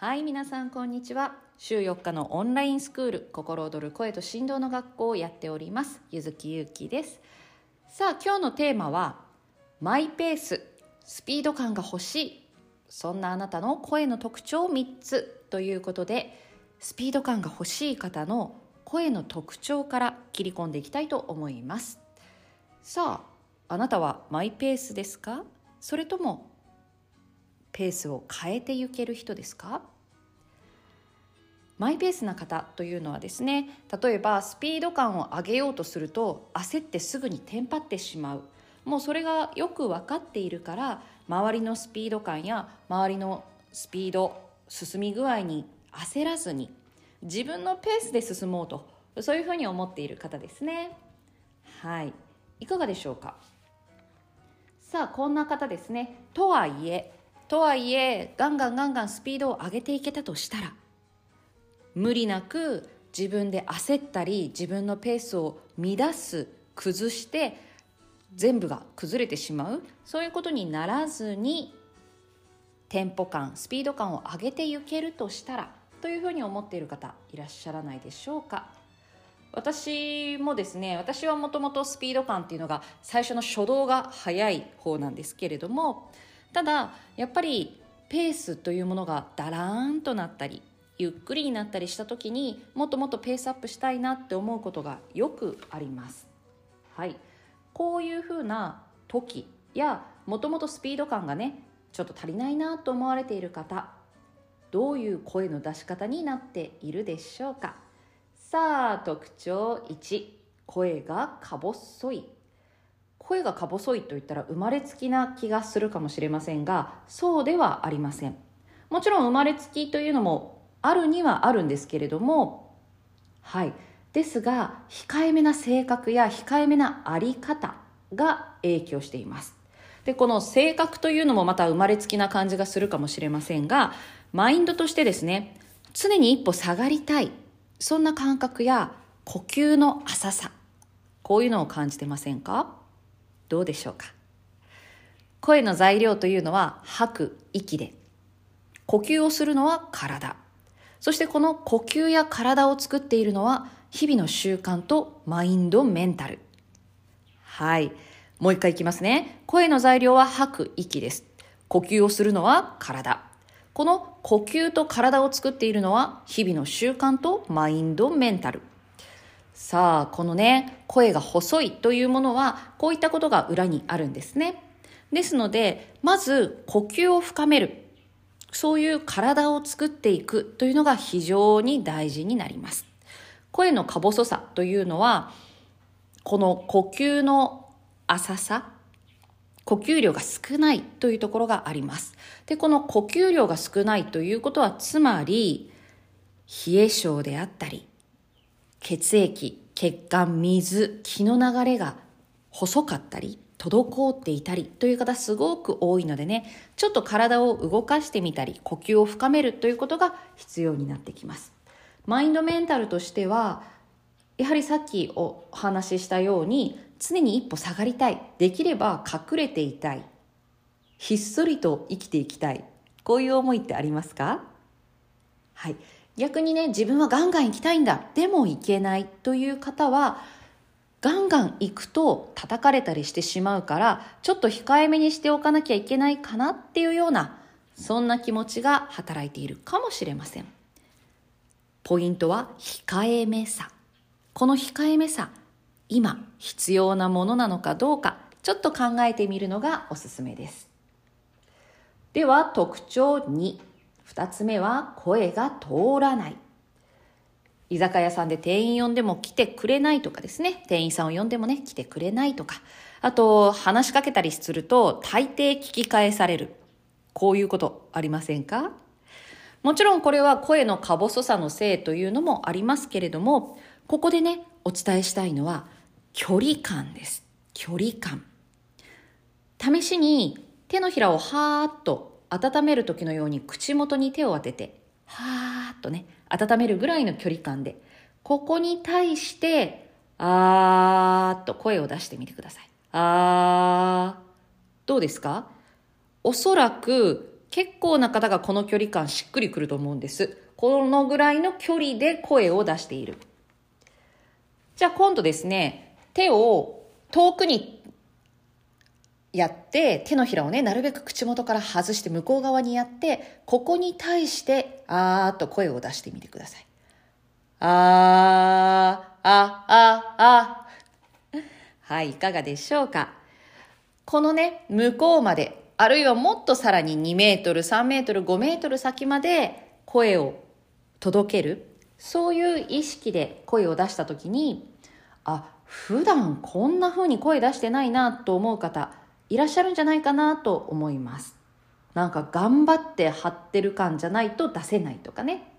はい皆さんこんにちは。週4日のオンラインスクール心躍る声と振動の学校をやっておりますゆずきゆうきです。さあ今日のテーマはマイペーススピード感が欲しいそんなあなたの声の特徴3つということでスピード感が欲しい方の声の特徴から切り込んでいきたいと思います。さああなたはマイペースですか？それともペースを変えていける人ですか？マイペースな方というのはですね例えばスピード感を上げようとすると焦ってすぐにテンパってしまう。もうそれがよく分かっているから周りのスピード感や周りのスピード進み具合に焦らずに自分のペースで進もうとそういうふうに思っている方ですね。はい。いかがでしょうか？さあこんな方ですね。とはいえとはいえガンガンガンガンスピードを上げていけたとしたら無理なく自分で焦ったり自分のペースを乱す崩して全部が崩れてしまうそういうことにならずにテンポ感スピード感を上げていけるとしたらというふうに思っている方いらっしゃらないでしょうか。私もですね私はもともとスピード感っていうのが最初の初動が速い方なんですけれどもただやっぱりペースというものがダラーンとなったりゆっくりになったりした時にもっともっとペースアップしたいなって思うことがよくあります。はい。こういうふうな時やもともとスピード感がねちょっと足りないなと思われている方どういう声の出し方になっているでしょうか。さあ特徴1声がか細い。声がか細いと言ったら生まれつきな気がするかもしれませんがそうではありません。もちろん生まれつきというのもあるにはあるんですけれどもはい。ですが控えめな性格や控えめなあり方が影響しています。でこの性格というのもまた生まれつきな感じがするかもしれませんがマインドとしてですね常に一歩下がりたい。そんな感覚や呼吸の浅さこういうのを感じてませんか？どうでしょうか？声の材料というのは吐く息で。呼吸をするのは体。そしてこの呼吸や体を作っているのは日々の習慣とマインドメンタル。はい。もう一回いきますね。声の材料は吐く息です。呼吸をするのは体。この呼吸と体を作っているのは日々の習慣とマインドメンタル。さあこのね声が細いというものはこういったことが裏にあるんですね。ですのでまず呼吸を深める。そういう体を作っていくというのが非常に大事になります。声のか細さというのはこの呼吸の浅さ呼吸量が少ないというところがあります。でこの呼吸量が少ないということはつまり冷え性であったり血液血管水気の流れが細かったり滞っていたりという方すごく多いのでねちょっと体を動かしてみたり呼吸を深めるということが必要になってきます。マインドメンタルとしてはやはりさっきお話ししたように常に一歩下がりたいできれば隠れていたいひっそりと生きていきたいこういう思いってありますか？はい。逆にね自分はガンガン行きたいんだ。でも行けないという方はガンガン行くと叩かれたりしてしまうからちょっと控えめにしておかなきゃいけないかなっていうようなそんな気持ちが働いているかもしれません。ポイントは控えめさ。この控えめさ今必要なものなのかどうかちょっと考えてみるのがおすすめです。では特徴2 2つ目は声が通らない居酒屋さんで店員呼んでも来てくれないとかですね。店員さんを呼んでもね、来てくれないとか。あと、話しかけたりすると、大抵聞き返される。こういうことありませんか？もちろんこれは声のか細さのせいというのもありますけれども、ここでね、お伝えしたいのは、距離感です。距離感。試しに手のひらをはーっと温める時のように口元に手を当てて、はーっとね、温めるぐらいの距離感で、ここに対して、あーっと声を出してみてください。あー。どうですか？おそらく結構な方がこの距離感しっくりくると思うんです。このぐらいの距離で声を出している。じゃあ今度ですね、手を遠くにやって、手のひらをね、なるべく口元から外して向こう側にやって、ここに対して、あーっと声を出してみてください。あー、あ、あ、あ。はい、いかがでしょうか？このね、向こうまで、あるいはもっとさらに2メートル、3メートル、5メートル先まで声を届ける。そういう意識で声を出したときに、あ、普段こんな風に声出してないなと思う方、いらっしゃるんじゃないかなと思います。なんか頑張って張ってる感じゃないと出せないとかね。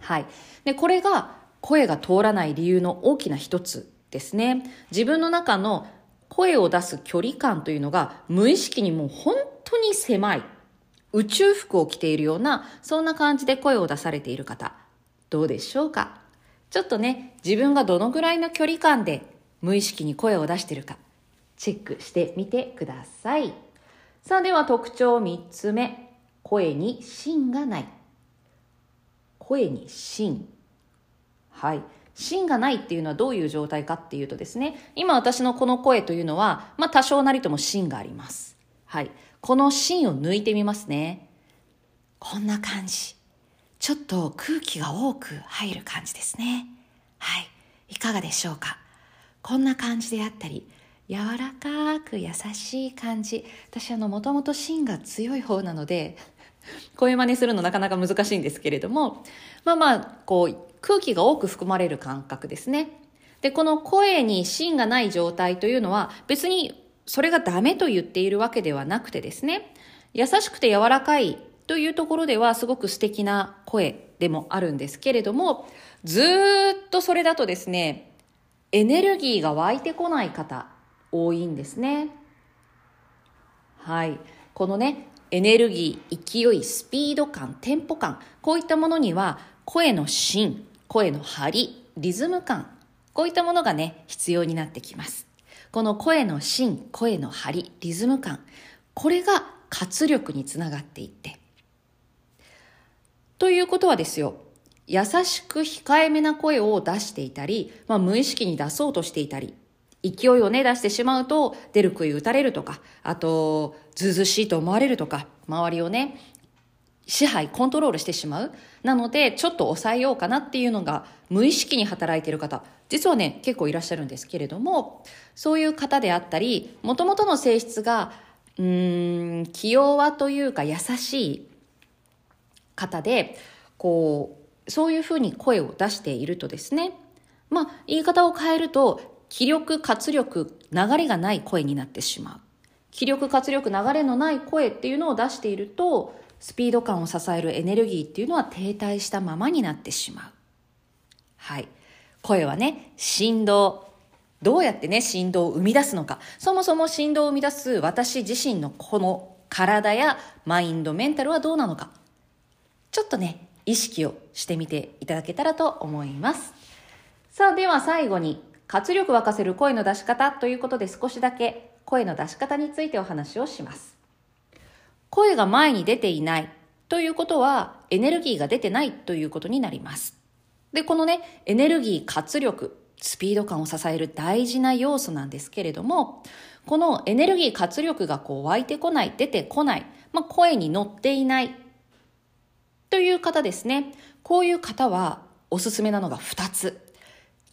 はい。で、これが声が通らない理由の大きな一つですね。自分の中の声を出す距離感というのが無意識にもう本当に狭い。宇宙服を着ているような、そんな感じで声を出されている方、どうでしょうか？ちょっとね、自分がどのぐらいの距離感で無意識に声を出しているか、チェックしてみてください。さあでは特徴3つ目。声に芯がない。声に芯。はい。芯がないっていうのはどういう状態かっていうとですね、今私のこの声というのは、まあ多少なりとも芯があります。はい。この芯を抜いてみますね。こんな感じ。ちょっと空気が多く入る感じですね。はい。いかがでしょうかこんな感じであったり、柔らかく優しい感じ。私あのもともと芯が強い方なので 声真似するのなかなか難しいんですけれどもまあまあこう空気が多く含まれる感覚ですね。でこの声に芯がない状態というのは別にそれがダメと言っているわけではなくてですね優しくて柔らかいというところではすごく素敵な声でもあるんですけれどもずっとそれだとですねエネルギーが湧いてこない方多いんですね。はい。このね、エネルギー、勢い、スピード感、テンポ感、こういったものには声の芯、声の張り、リズム感、こういったものがね、必要になってきます。この声の芯、声の張り、リズム感、これが活力につながっていって。ということはですよ、優しく控えめな声を出していたり、まあ、無意識に出そうとしていたり、勢いをね、出してしまうと、出る杭打たれるとか、あと、ずうずしいと思われるとか、周りをね、支配、コントロールしてしまう。なので、ちょっと抑えようかなっていうのが、無意識に働いている方、実はね、結構いらっしゃるんですけれども、そういう方であったり、もともとの性質が、うーん、気弱というか優しい方で、こう、そういうふうに声を出しているとですね、まあ、言い方を変えると、気力、活力、流れがない声になってしまう。気力、活力、流れのない声っていうのを出していると、スピード感を支えるエネルギーっていうのは停滞したままになってしまう。はい。声はね、振動。どうやってね、振動を生み出すのか。そもそも振動を生み出す私自身のこの体やマインド、メンタルはどうなのか。ちょっとね、意識をしてみていただけたらと思います。さあ、では最後に活力沸かせる声の出し方ということで少しだけ声の出し方についてお話をします。声が前に出ていないということはエネルギーが出てないということになります。で、このね、エネルギー、活力、スピード感を支える大事な要素なんですけれども、このエネルギー、活力がこう湧いてこない、出てこない、まあ、声に乗っていないという方ですね。こういう方はおすすめなのが2つ。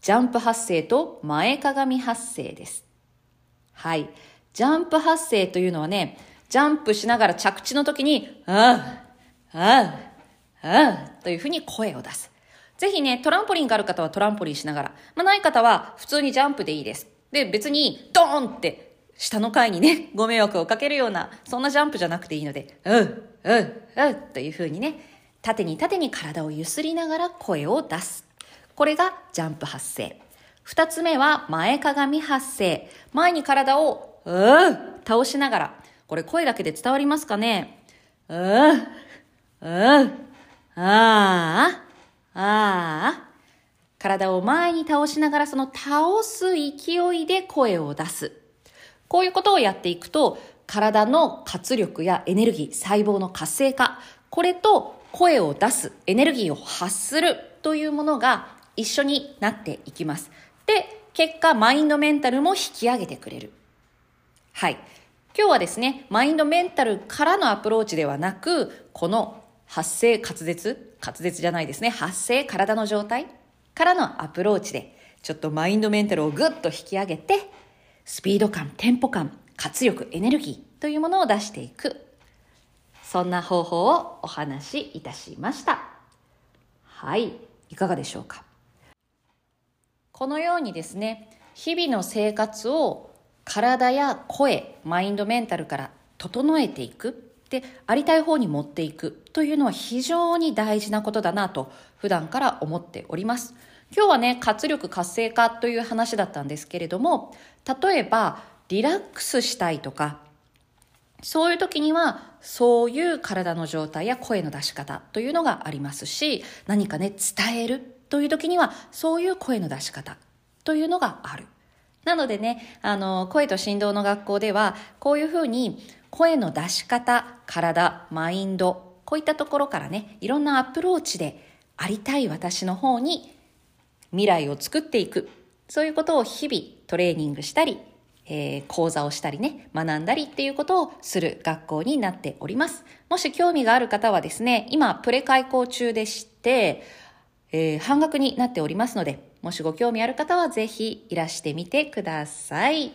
ジャンプ発声と前かがみ発声です。はい。ジャンプ発声というのはね、ジャンプしながら着地の時に、ああ、ああ、ああ、というふうに声を出す。ぜひね、トランポリンがある方はトランポリンしながら、まあ、ない方は普通にジャンプでいいです。で、別にドーンって下の階にね、ご迷惑をかけるような、そんなジャンプじゃなくていいので、うん、うん、うん、というふうにね、縦に縦に体をゆすりながら声を出す。これがジャンプ発声。二つ目は前かがみ発声。前に体を、うー倒しながら。これ声だけで伝わりますかね？うー、うー、あー、あー。体を前に倒しながらその倒す勢いで声を出す。こういうことをやっていくと、体の活力やエネルギー、細胞の活性化、これと声を出す、エネルギーを発するというものが一緒になっていきます。で、結果、マインドメンタルも引き上げてくれる。はい。今日はですね、マインドメンタルからのアプローチではなく、この発生滑舌、滑舌じゃないですね、発生体の状態からのアプローチで、ちょっとマインドメンタルをぐっと引き上げて、スピード感、テンポ感、活力、エネルギーというものを出していく。そんな方法をお話しいたしました。はい、いかがでしょうか？このようにですね、日々の生活を体や声、マインドメンタルから整えていく。で、ありたい方に持っていくというのは非常に大事なことだなと普段から思っております。今日はね、活力活性化という話だったんですけれども、例えばリラックスしたいとか、そういう時には、そういう体の状態や声の出し方というのがありますし、何かね、伝えるという時には、そういう声の出し方というのがある。なのでね、あの、声と振動の学校では、こういうふうに声の出し方、体、マインド、こういったところからね、いろんなアプローチで、ありたい私の方に未来を作っていく。そういうことを日々トレーニングしたり、えー、講座をしたりね、学んだりっていうことをする学校になっております。もし興味がある方はですね、今プレ開講中でして、えー、半額になっておりますので、もしご興味ある方はぜひいらしてみてください。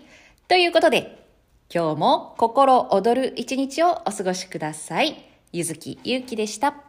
ということで、今日も心躍る一日をお過ごしください。ゆずきゆうきでした。